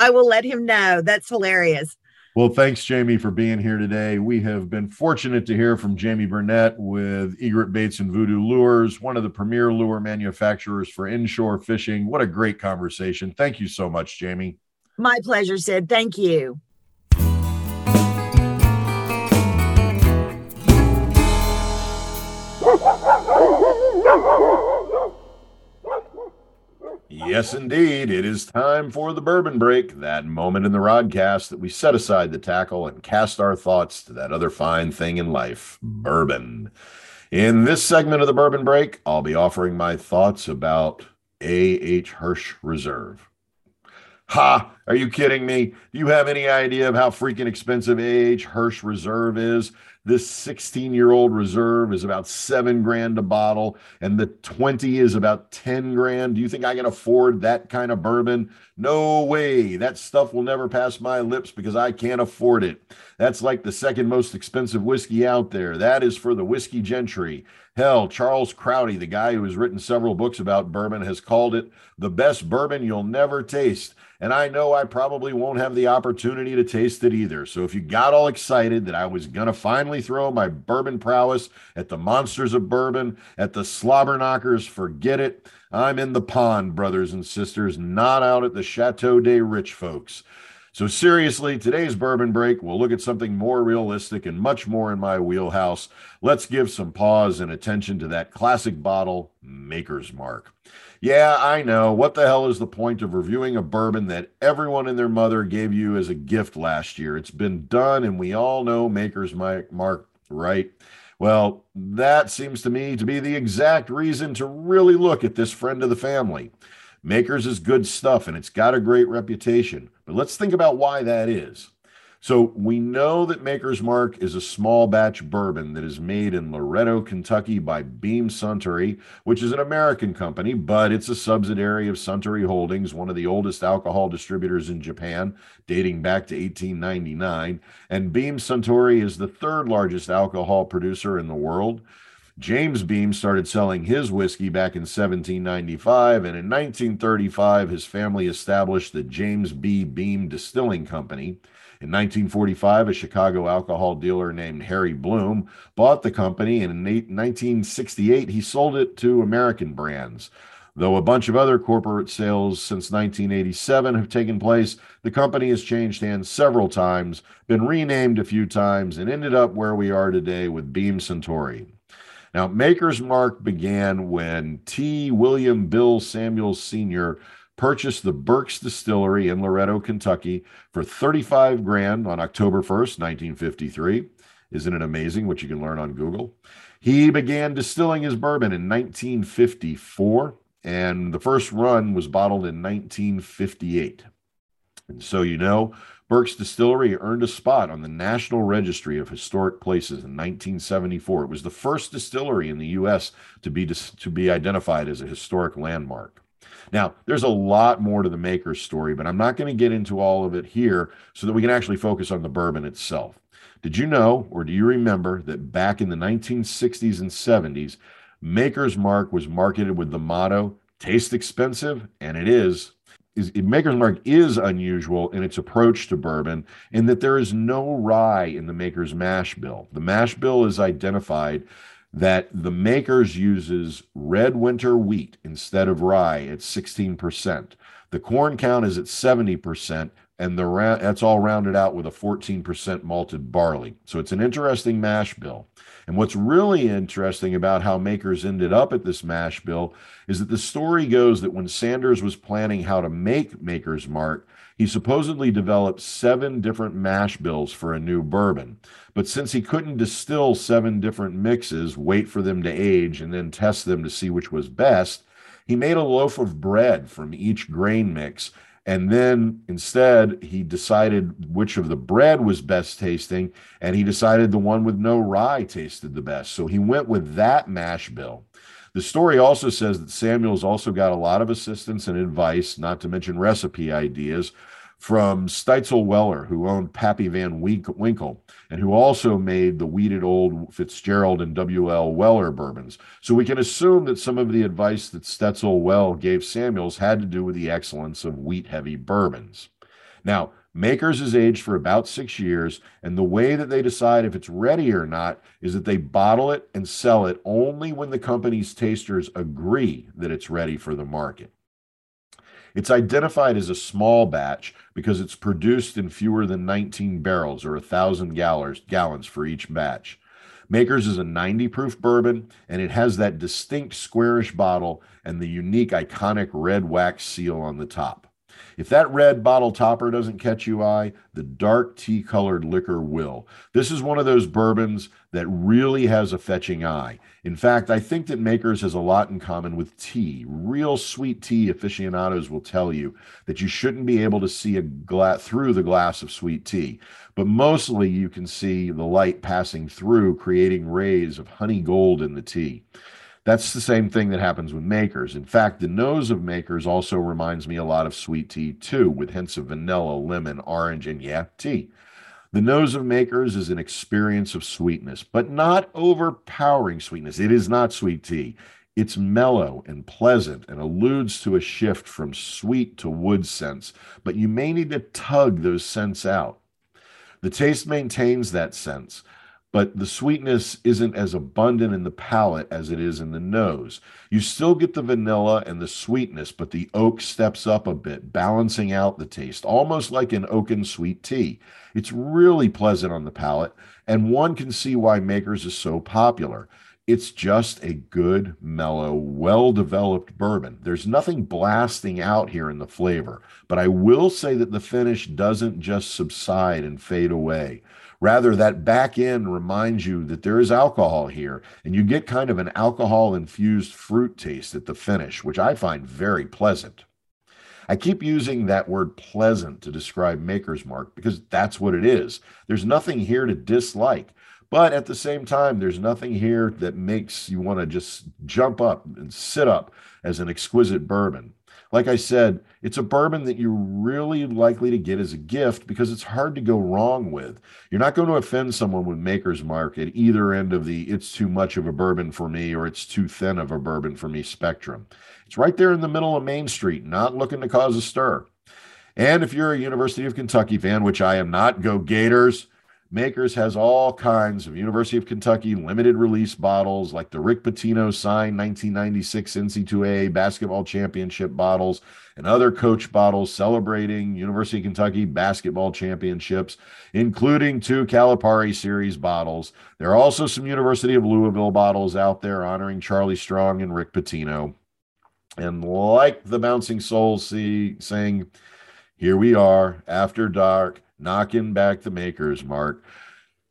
I will let him know. That's hilarious. Well, thanks, Jamie, for being here today. We have been fortunate to hear from Jamie Burnett with Egret Baits and Voodoo Lures, one of the premier lure manufacturers for inshore fishing. What a great conversation. Thank you so much, Jamie. My pleasure, Sid. Thank you. Yes, indeed. It is time for the bourbon break, that moment in the rodcast that we set aside the tackle and cast our thoughts to that other fine thing in life, bourbon. In this segment of the bourbon break, I'll be offering my thoughts about A.H. Hirsch Reserve. Ha! Are you kidding me? Do you have any idea of how freaking expensive A.H. Hirsch Reserve is? This 16 year old reserve is about seven grand a bottle, and the 20 is about 10 grand. Do you think I can afford that kind of bourbon? No way. That stuff will never pass my lips because I can't afford it. That's like the second most expensive whiskey out there. That is for the whiskey gentry. Hell, Charles Cowdery, the guy who has written several books about bourbon, has called it the best bourbon you'll never taste. And I know I probably won't have the opportunity to taste it either. So if you got all excited that I was going to finally throw my bourbon prowess at the monsters of bourbon, at the slobber knockers, forget it. I'm in the pond, brothers and sisters, not out at the Chateau des Rich folks. So, seriously, today's bourbon break, we'll look at something more realistic and much more in my wheelhouse. Let's give some pause and attention to that classic bottle, Maker's Mark. Yeah, I know. What the hell is the point of reviewing a bourbon that everyone and their mother gave you as a gift last year? It's been done, and we all know Maker's Mark, right? Well, that seems to me to be the exact reason to really look at this friend of the family. Makers is good stuff and it's got a great reputation. But let's think about why that is. So we know that Maker's Mark is a small batch bourbon that is made in Loretto, Kentucky by Beam Suntory, which is an American company, but it's a subsidiary of Suntory Holdings, one of the oldest alcohol distributors in Japan, dating back to 1899. And Beam Suntory is the third largest alcohol producer in the world. James Beam started selling his whiskey back in 1795, and in 1935, his family established the James B. Beam Distilling Company. In 1945, a Chicago alcohol dealer named Harry Blum bought the company, and in 1968, he sold it to American brands. Though a bunch of other corporate sales since 1987 have taken place, the company has changed hands several times, been renamed a few times, and ended up where we are today with Beam Suntory. Now, Maker's Mark began when T. William Bill Samuels Sr purchased the Burks' Distillery in Loretto, Kentucky for 35 grand on October 1st, 1953. Isn't it amazing what you can learn on Google? He began distilling his bourbon in 1954, and the first run was bottled in 1958. And so you know, Burks' Distillery earned a spot on the National Registry of Historic Places in 1974. It was the first distillery in the U.S. to be to be identified as a historic landmark. Now, there's a lot more to the maker's story, but I'm not going to get into all of it here so that we can actually focus on the bourbon itself. Did you know, or do you remember, that back in the 1960s and 70s, Maker's Mark was marketed with the motto, taste expensive, and it is. Is, Maker's Mark is unusual in its approach to bourbon in that there is no rye in the Maker's mash bill. The mash bill is identified that the makers uses red winter wheat instead of rye at 16%. The corn count is at 70%, and the ra- that's all rounded out with a 14% malted barley. So it's an interesting mash bill. And what's really interesting about how makers ended up at this mash bill is that the story goes that when Sanders was planning how to make Maker's Mark, he supposedly developed seven different mash bills for a new bourbon. But since he couldn't distill seven different mixes, wait for them to age, and then test them to see which was best, he made a loaf of bread from each grain mix. And then instead, he decided which of the bread was best tasting, and he decided the one with no rye tasted the best. So he went with that mash bill. The story also says that Samuels also got a lot of assistance and advice, not to mention recipe ideas, from Stitzel Weller, who owned Pappy Van Winkle, and who also made the wheated old Fitzgerald and W.L. Weller bourbons. So we can assume that some of the advice that Stitzel Well gave Samuels had to do with the excellence of wheat heavy bourbons. Now, Makers is aged for about six years, and the way that they decide if it's ready or not is that they bottle it and sell it only when the company's tasters agree that it's ready for the market. It's identified as a small batch because it's produced in fewer than 19 barrels or 1,000 gallons, for each batch. Makers is a 90 proof bourbon, and it has that distinct squarish bottle and the unique iconic red wax seal on the top. If that red bottle topper doesn't catch you eye, the dark tea colored liquor will. This is one of those bourbons that really has a fetching eye. In fact, I think that Makers has a lot in common with tea. Real sweet tea aficionados will tell you that you shouldn't be able to see a gla- through the glass of sweet tea, but mostly you can see the light passing through, creating rays of honey gold in the tea. That's the same thing that happens with makers. In fact, the nose of makers also reminds me a lot of sweet tea too, with hints of vanilla, lemon, orange, and yeah, tea. The nose of makers is an experience of sweetness, but not overpowering sweetness. It is not sweet tea. It's mellow and pleasant and alludes to a shift from sweet to wood scents, but you may need to tug those scents out. The taste maintains that sense, but the sweetness isn't as abundant in the palate as it is in the nose. You still get the vanilla and the sweetness, but the oak steps up a bit, balancing out the taste, almost like an oaken sweet tea. It's really pleasant on the palate, and one can see why Makers is so popular. It's just a good, mellow, well developed bourbon. There's nothing blasting out here in the flavor, but I will say that the finish doesn't just subside and fade away. Rather, that back end reminds you that there is alcohol here, and you get kind of an alcohol infused fruit taste at the finish, which I find very pleasant. I keep using that word pleasant to describe Maker's Mark because that's what it is. There's nothing here to dislike. But at the same time, there's nothing here that makes you want to just jump up and sit up as an exquisite bourbon. Like I said, it's a bourbon that you're really likely to get as a gift because it's hard to go wrong with. You're not going to offend someone with Maker's Mark at either end of the it's too much of a bourbon for me or it's too thin of a bourbon for me spectrum. It's right there in the middle of Main Street, not looking to cause a stir. And if you're a University of Kentucky fan, which I am not, go Gators. Makers has all kinds of University of Kentucky limited release bottles like the Rick Pitino signed 1996 NC2A basketball championship bottles and other coach bottles celebrating University of Kentucky basketball championships, including two Calipari series bottles. There are also some University of Louisville bottles out there honoring Charlie Strong and Rick Pitino. And like the Bouncing Souls see, saying, here we are after dark knocking back the maker's mark.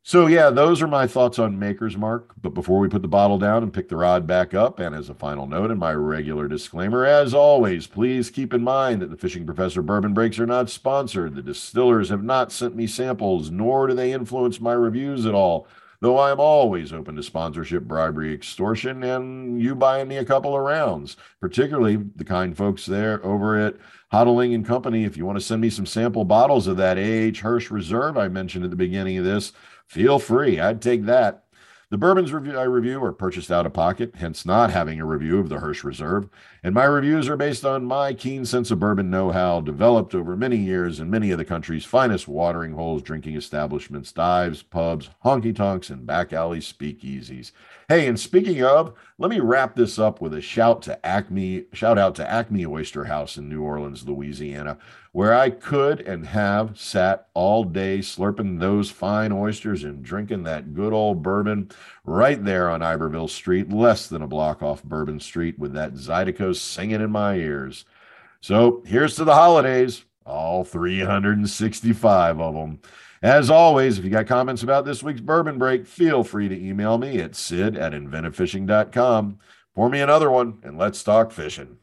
So, yeah, those are my thoughts on Maker's Mark. But before we put the bottle down and pick the rod back up, and as a final note and my regular disclaimer, as always, please keep in mind that the Fishing Professor Bourbon Breaks are not sponsored. The distillers have not sent me samples, nor do they influence my reviews at all. Though I am always open to sponsorship, bribery, extortion, and you buying me a couple of rounds, particularly the kind folks there over at Hodling and Company. If you want to send me some sample bottles of that A.H. Hirsch Reserve I mentioned at the beginning of this, feel free. I'd take that. The bourbons review I review are purchased out of pocket, hence not having a review of the Hirsch Reserve. And my reviews are based on my keen sense of bourbon know-how developed over many years in many of the country's finest watering holes, drinking establishments, dives, pubs, honky tonks, and back alley speakeasies. Hey, and speaking of, let me wrap this up with a shout to Acme, shout out to Acme Oyster House in New Orleans, Louisiana, where I could and have sat all day slurping those fine oysters and drinking that good old bourbon right there on Iberville Street, less than a block off Bourbon Street, with that Zydeco singing in my ears. So here's to the holidays, all 365 of them. As always, if you got comments about this week's bourbon break, feel free to email me at sid at inventivefishing.com. Pour me another one and let's talk fishing.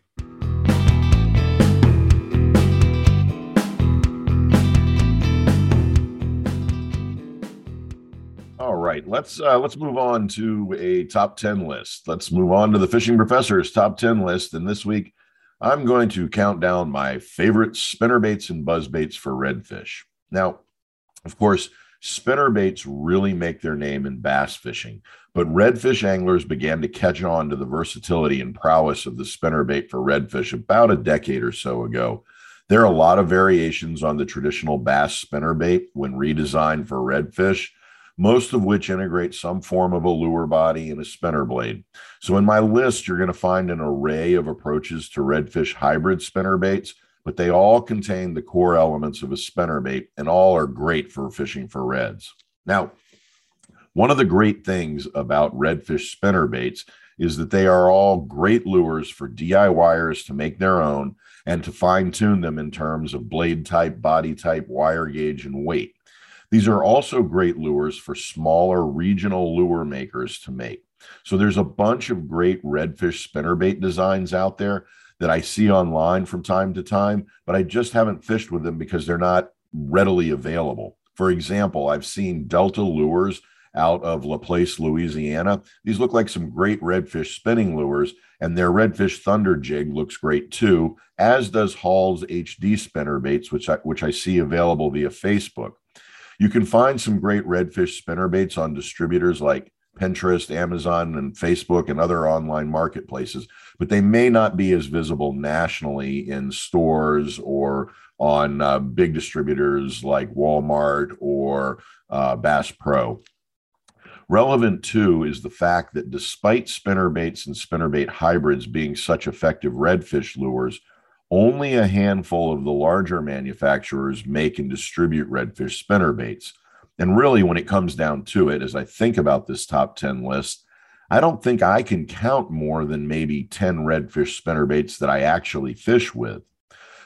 Right, let's uh, let's move on to a top ten list. Let's move on to the fishing professor's top ten list. And this week, I'm going to count down my favorite spinner baits and buzz baits for redfish. Now, of course, spinner baits really make their name in bass fishing, but redfish anglers began to catch on to the versatility and prowess of the spinner bait for redfish about a decade or so ago. There are a lot of variations on the traditional bass spinner bait when redesigned for redfish, most of which integrate some form of a lure body and a spinner blade. So, in my list, you're going to find an array of approaches to redfish hybrid spinner baits but they all contain the core elements of a spinner bait and all are great for fishing for reds. Now, one of the great things about redfish spinner baits is that they are all great lures for DIYers to make their own and to fine tune them in terms of blade type, body type, wire gauge, and weight. These are also great lures for smaller regional lure makers to make. So there's a bunch of great redfish spinnerbait designs out there that I see online from time to time, but I just haven't fished with them because they're not readily available. For example, I've seen Delta lures out of Laplace, Louisiana. These look like some great redfish spinning lures, and their redfish thunder jig looks great too, as does Hall's HD spinner baits, which I, which I see available via Facebook. You can find some great redfish spinner baits on distributors like Pinterest, Amazon, and Facebook and other online marketplaces, but they may not be as visible nationally in stores or on uh, big distributors like Walmart or uh, Bass Pro. Relevant too is the fact that despite spinnerbaits and spinnerbait hybrids being such effective redfish lures, only a handful of the larger manufacturers make and distribute redfish spinner baits. And really, when it comes down to it, as I think about this top 10 list, I don't think I can count more than maybe 10 redfish spinner baits that I actually fish with.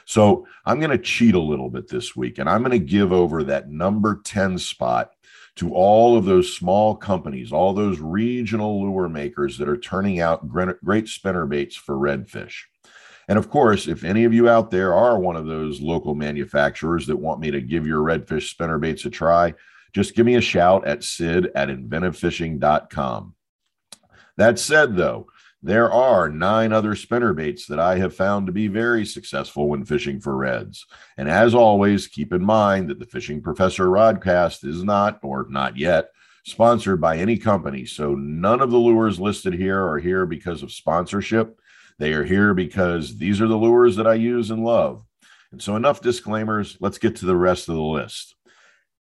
So I'm going to cheat a little bit this week and I'm going to give over that number 10 spot to all of those small companies, all those regional lure makers that are turning out great spinner baits for redfish. And of course, if any of you out there are one of those local manufacturers that want me to give your redfish spinner baits a try, just give me a shout at sid at inventivefishing.com. That said, though, there are nine other spinner baits that I have found to be very successful when fishing for reds. And as always, keep in mind that the Fishing Professor Rodcast is not, or not yet, sponsored by any company. So none of the lures listed here are here because of sponsorship. They are here because these are the lures that I use and love. And so, enough disclaimers. Let's get to the rest of the list.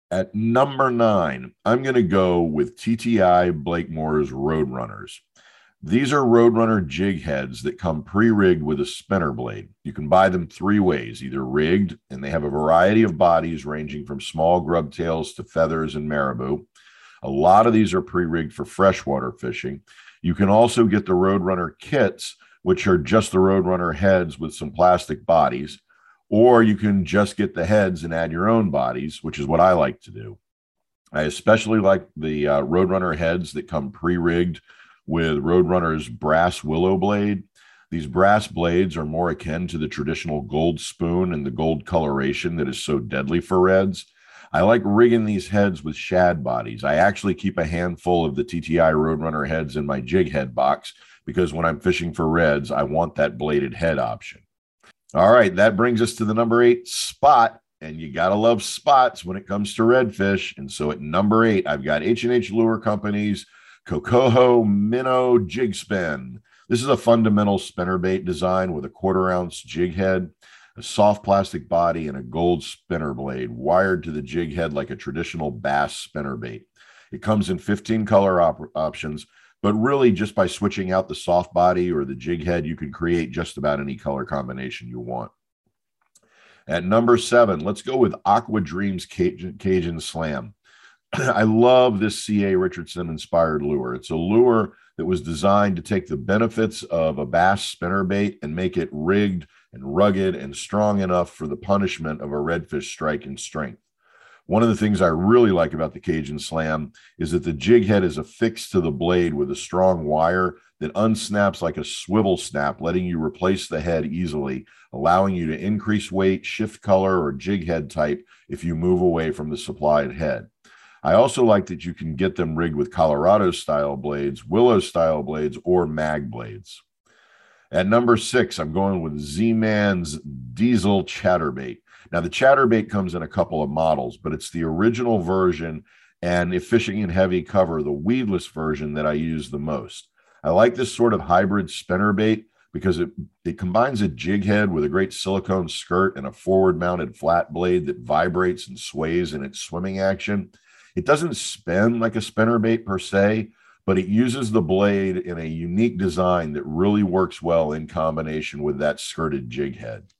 At number nine, I'm going to go with TTI Blakemore's Roadrunners. These are Roadrunner jig heads that come pre rigged with a spinner blade. You can buy them three ways either rigged, and they have a variety of bodies ranging from small grub tails to feathers and marabou. A lot of these are pre rigged for freshwater fishing. You can also get the Roadrunner kits, which are just the Roadrunner heads with some plastic bodies, or you can just get the heads and add your own bodies, which is what I like to do. I especially like the uh, Roadrunner heads that come pre rigged with Roadrunner's brass willow blade. These brass blades are more akin to the traditional gold spoon and the gold coloration that is so deadly for reds. I like rigging these heads with shad bodies. I actually keep a handful of the TTI Roadrunner heads in my jig head box because when I'm fishing for reds, I want that bladed head option. All right, that brings us to the number eight spot. And you got to love spots when it comes to redfish. And so at number eight, I've got H&H Lure Company's Cocahoe Minnow Jig Spin. This is a fundamental spinnerbait design with a quarter ounce jig head, a soft plastic body, and a gold spinner blade wired to the jig head like a traditional bass spinnerbait. It comes in 15 color op- options but really, just by switching out the soft body or the jig head, you can create just about any color combination you want. At number seven, let's go with Aqua Dreams Cajun, Cajun Slam. I love this C.A. Richardson inspired lure. It's a lure that was designed to take the benefits of a bass spinner bait and make it rigged and rugged and strong enough for the punishment of a redfish strike and strength. One of the things I really like about the Cajun Slam is that the jig head is affixed to the blade with a strong wire that unsnaps like a swivel snap, letting you replace the head easily, allowing you to increase weight, shift color, or jig head type if you move away from the supplied head. I also like that you can get them rigged with Colorado style blades, Willow style blades, or mag blades. At number six, I'm going with Z Man's Diesel Chatterbait. Now, the chatterbait comes in a couple of models, but it's the original version. And if fishing in heavy cover, the weedless version that I use the most. I like this sort of hybrid spinner bait because it, it combines a jig head with a great silicone skirt and a forward mounted flat blade that vibrates and sways in its swimming action. It doesn't spin like a spinner bait per se, but it uses the blade in a unique design that really works well in combination with that skirted jig head.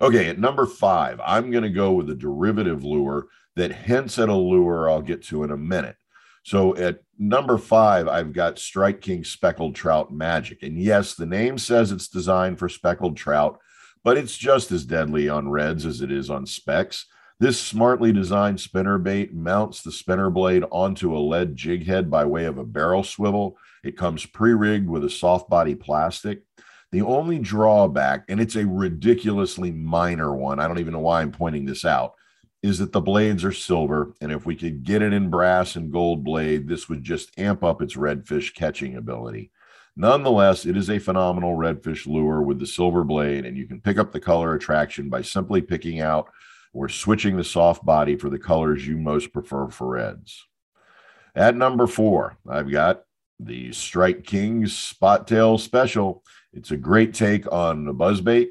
Okay, at number five, I'm going to go with a derivative lure that hints at a lure I'll get to in a minute. So at number five, I've got Strike King Speckled Trout Magic. And yes, the name says it's designed for speckled trout, but it's just as deadly on reds as it is on specks. This smartly designed spinner bait mounts the spinner blade onto a lead jig head by way of a barrel swivel. It comes pre rigged with a soft body plastic. The only drawback, and it's a ridiculously minor one, I don't even know why I'm pointing this out, is that the blades are silver. And if we could get it in brass and gold blade, this would just amp up its redfish catching ability. Nonetheless, it is a phenomenal redfish lure with the silver blade, and you can pick up the color attraction by simply picking out or switching the soft body for the colors you most prefer for reds. At number four, I've got the Strike Kings Spot Tail Special. It's a great take on the buzzbait,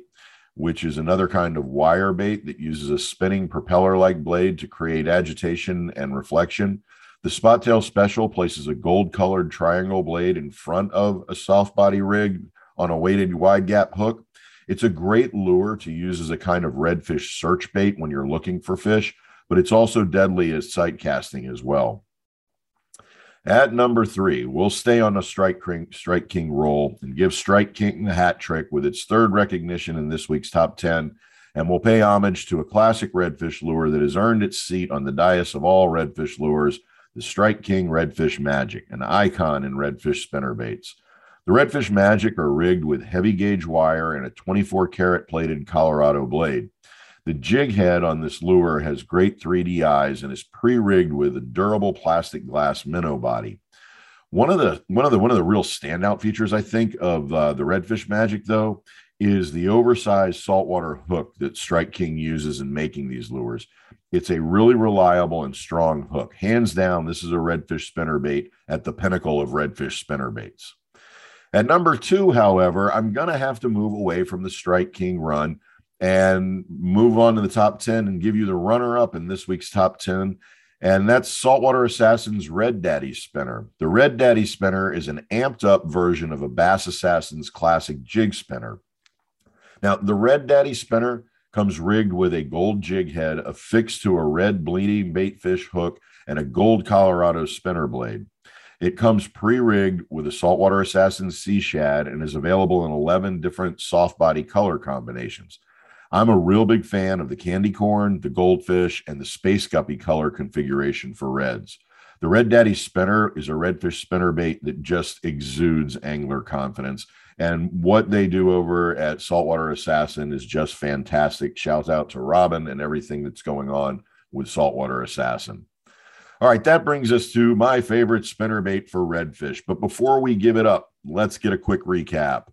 which is another kind of wire bait that uses a spinning propeller like blade to create agitation and reflection. The spot tail special places a gold colored triangle blade in front of a soft body rig on a weighted wide gap hook. It's a great lure to use as a kind of redfish search bait when you're looking for fish, but it's also deadly as sight casting as well. At number three, we'll stay on the Strike King, Strike King roll and give Strike King the hat trick with its third recognition in this week's top 10. And we'll pay homage to a classic redfish lure that has earned its seat on the dais of all redfish lures, the Strike King Redfish Magic, an icon in redfish spinnerbaits. The Redfish Magic are rigged with heavy gauge wire and a 24 karat plated Colorado blade. The jig head on this lure has great 3D eyes and is pre-rigged with a durable plastic glass minnow body. One of the one of the one of the real standout features I think of uh, the Redfish Magic though is the oversized saltwater hook that Strike King uses in making these lures. It's a really reliable and strong hook. Hands down, this is a redfish spinner bait at the pinnacle of redfish spinner baits. At number two, however, I'm going to have to move away from the Strike King run and move on to the top 10 and give you the runner up in this week's top 10. And that's Saltwater Assassin's Red Daddy spinner. The Red Daddy spinner is an amped up version of a Bass Assassin's classic jig spinner. Now, the Red Daddy spinner comes rigged with a gold jig head affixed to a red bleeding baitfish hook and a gold Colorado spinner blade. It comes pre-rigged with a saltwater assassin sea shad and is available in 11 different soft body color combinations. I'm a real big fan of the candy corn, the goldfish, and the space guppy color configuration for reds. The Red Daddy spinner is a redfish spinner bait that just exudes angler confidence. And what they do over at Saltwater Assassin is just fantastic. Shout out to Robin and everything that's going on with Saltwater Assassin. All right, that brings us to my favorite spinner bait for redfish. But before we give it up, let's get a quick recap.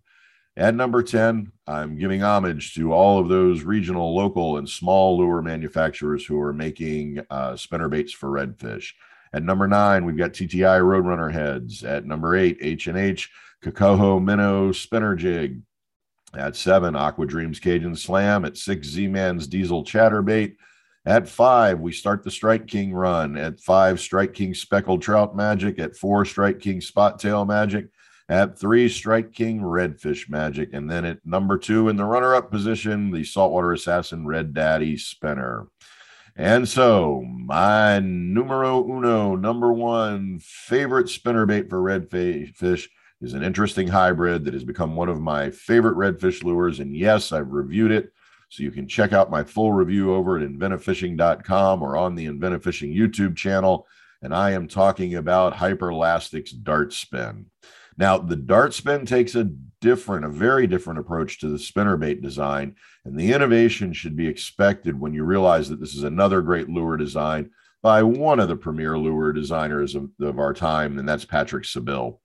At number 10, I'm giving homage to all of those regional, local, and small lure manufacturers who are making uh, spinner baits for redfish. At number nine, we've got TTI Roadrunner heads. At number eight, H&H Cocahoe Minnow Spinner Jig. At seven, Aqua Dreams Cajun Slam. At six, Z-Man's Diesel Chatterbait. At five, we start the Strike King run. At five, Strike King Speckled Trout Magic. At four, Strike King Spot Tail Magic. At three, Strike King Redfish Magic. And then at number two, in the runner up position, the Saltwater Assassin Red Daddy Spinner. And so, my numero uno, number one favorite spinner bait for redfish is an interesting hybrid that has become one of my favorite redfish lures. And yes, I've reviewed it. So you can check out my full review over at inventivefishing.com or on the Inventive Fishing YouTube channel. And I am talking about Hyperlastic's Dart Spin. Now, the Dart Spin takes a different, a very different approach to the spinnerbait design. And the innovation should be expected when you realize that this is another great lure design by one of the premier lure designers of, of our time, and that's Patrick Sebile.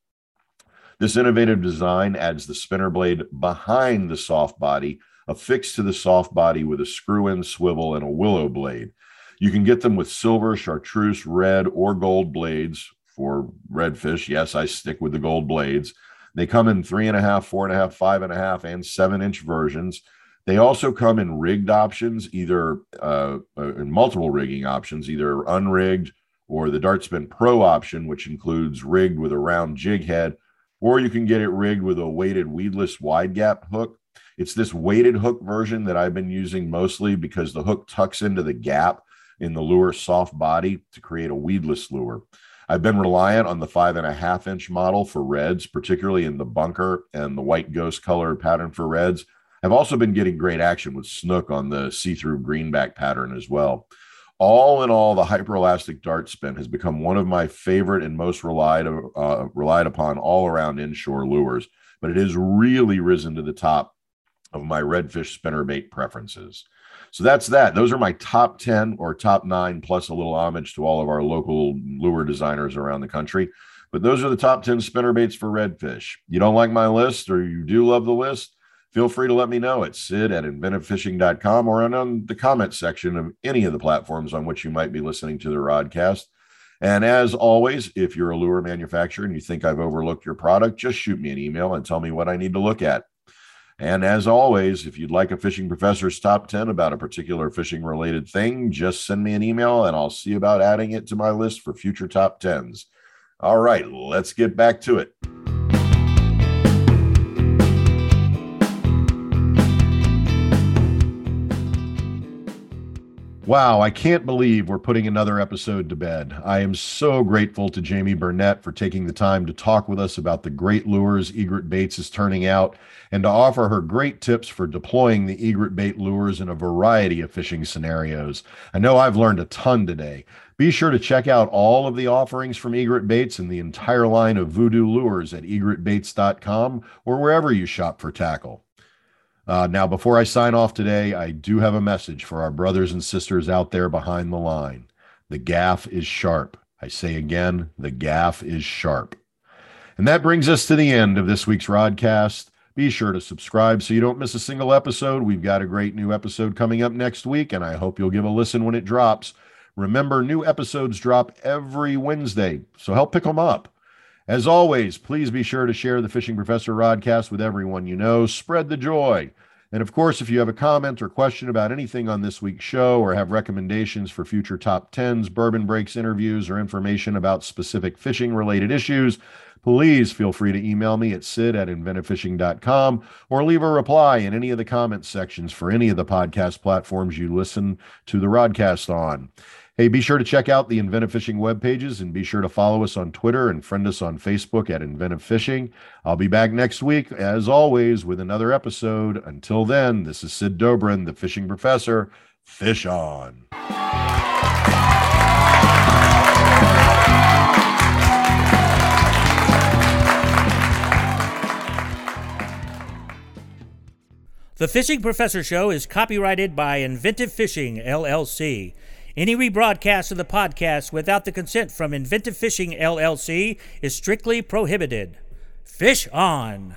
This innovative design adds the spinner blade behind the soft body affixed to the soft body with a screw in swivel and a willow blade. You can get them with silver, chartreuse, red, or gold blades for redfish. Yes, I stick with the gold blades. They come in three and a half, four and a half, five and a half, and seven inch versions. They also come in rigged options, either uh, uh in multiple rigging options, either unrigged or the Dartspin Pro option, which includes rigged with a round jig head, or you can get it rigged with a weighted weedless wide gap hook it's this weighted hook version that I've been using mostly because the hook tucks into the gap in the lure soft body to create a weedless lure. I've been reliant on the five and a half inch model for reds, particularly in the bunker and the white ghost color pattern for reds. I've also been getting great action with snook on the see through greenback pattern as well. All in all, the Hyperlastic dart spin has become one of my favorite and most relied, uh, relied upon all around inshore lures, but it has really risen to the top of my redfish spinnerbait preferences. So that's that. Those are my top 10 or top nine, plus a little homage to all of our local lure designers around the country. But those are the top 10 spinnerbaits for redfish. You don't like my list or you do love the list? Feel free to let me know at sid at inventivefishing.com or on the comment section of any of the platforms on which you might be listening to the rodcast. And as always, if you're a lure manufacturer and you think I've overlooked your product, just shoot me an email and tell me what I need to look at. And as always, if you'd like a fishing professor's top 10 about a particular fishing related thing, just send me an email and I'll see about adding it to my list for future top 10s. All right, let's get back to it. Wow, I can't believe we're putting another episode to bed. I am so grateful to Jamie Burnett for taking the time to talk with us about the great lures Egret Baits is turning out and to offer her great tips for deploying the Egret Bait lures in a variety of fishing scenarios. I know I've learned a ton today. Be sure to check out all of the offerings from Egret Baits and the entire line of voodoo lures at egretbaits.com or wherever you shop for tackle. Uh, now, before I sign off today, I do have a message for our brothers and sisters out there behind the line. The gaff is sharp. I say again, the gaff is sharp. And that brings us to the end of this week's Rodcast. Be sure to subscribe so you don't miss a single episode. We've got a great new episode coming up next week, and I hope you'll give a listen when it drops. Remember, new episodes drop every Wednesday, so help pick them up. As always, please be sure to share the Fishing Professor Rodcast with everyone you know. Spread the joy. And of course, if you have a comment or question about anything on this week's show or have recommendations for future top 10s, bourbon breaks interviews, or information about specific fishing related issues, please feel free to email me at sid at inventivefishing.com or leave a reply in any of the comments sections for any of the podcast platforms you listen to the Rodcast on. Hey, be sure to check out the Inventive Fishing web pages and be sure to follow us on Twitter and friend us on Facebook at Inventive Fishing. I'll be back next week, as always, with another episode. Until then, this is Sid Dobrin, the fishing professor. Fish on. The Fishing Professor Show is copyrighted by Inventive Fishing, LLC. Any rebroadcast of the podcast without the consent from Inventive Fishing, LLC is strictly prohibited. Fish on!